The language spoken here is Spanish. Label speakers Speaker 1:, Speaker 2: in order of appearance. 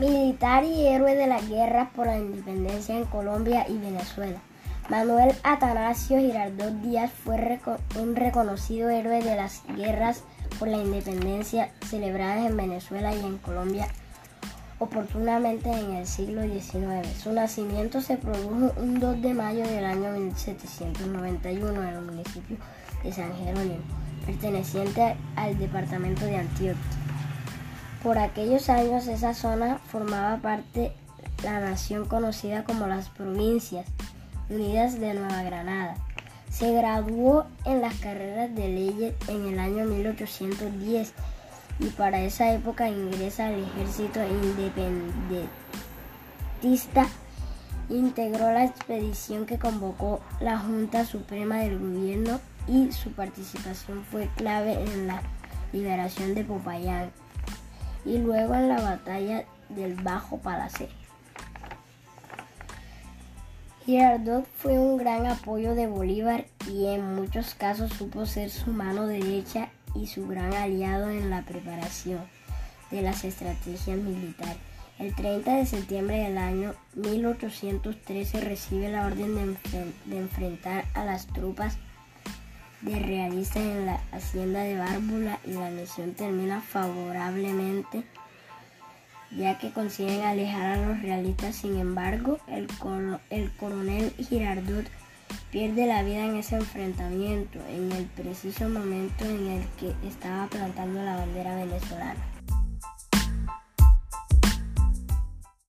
Speaker 1: militar y héroe de las guerras por la independencia en Colombia y Venezuela. Manuel Atanasio Girardot Díaz fue un reconocido héroe de las guerras por la independencia celebradas en Venezuela y en Colombia oportunamente en el siglo XIX. Su nacimiento se produjo un 2 de mayo del año 1791 en el municipio de San Jerónimo, perteneciente al departamento de Antioquia. Por aquellos años esa zona formaba parte de la nación conocida como las Provincias Unidas de Nueva Granada. Se graduó en las carreras de leyes en el año 1810 y para esa época ingresa al ejército independentista. Integró la expedición que convocó la Junta Suprema del Gobierno y su participación fue clave en la liberación de Popayán y luego en la batalla del Bajo Palacé. Girardot fue un gran apoyo de Bolívar y en muchos casos supo ser su mano derecha y su gran aliado en la preparación de las estrategias militares. El 30 de septiembre del año 1813 recibe la orden de, enfrentar a las tropas de realistas en la hacienda de Bárbula y la misión termina favorablemente ya que consiguen alejar a los realistas. Sin embargo, el, el coronel Girardot pierde la vida en ese enfrentamiento, en el preciso momento en el que estaba plantando la bandera venezolana.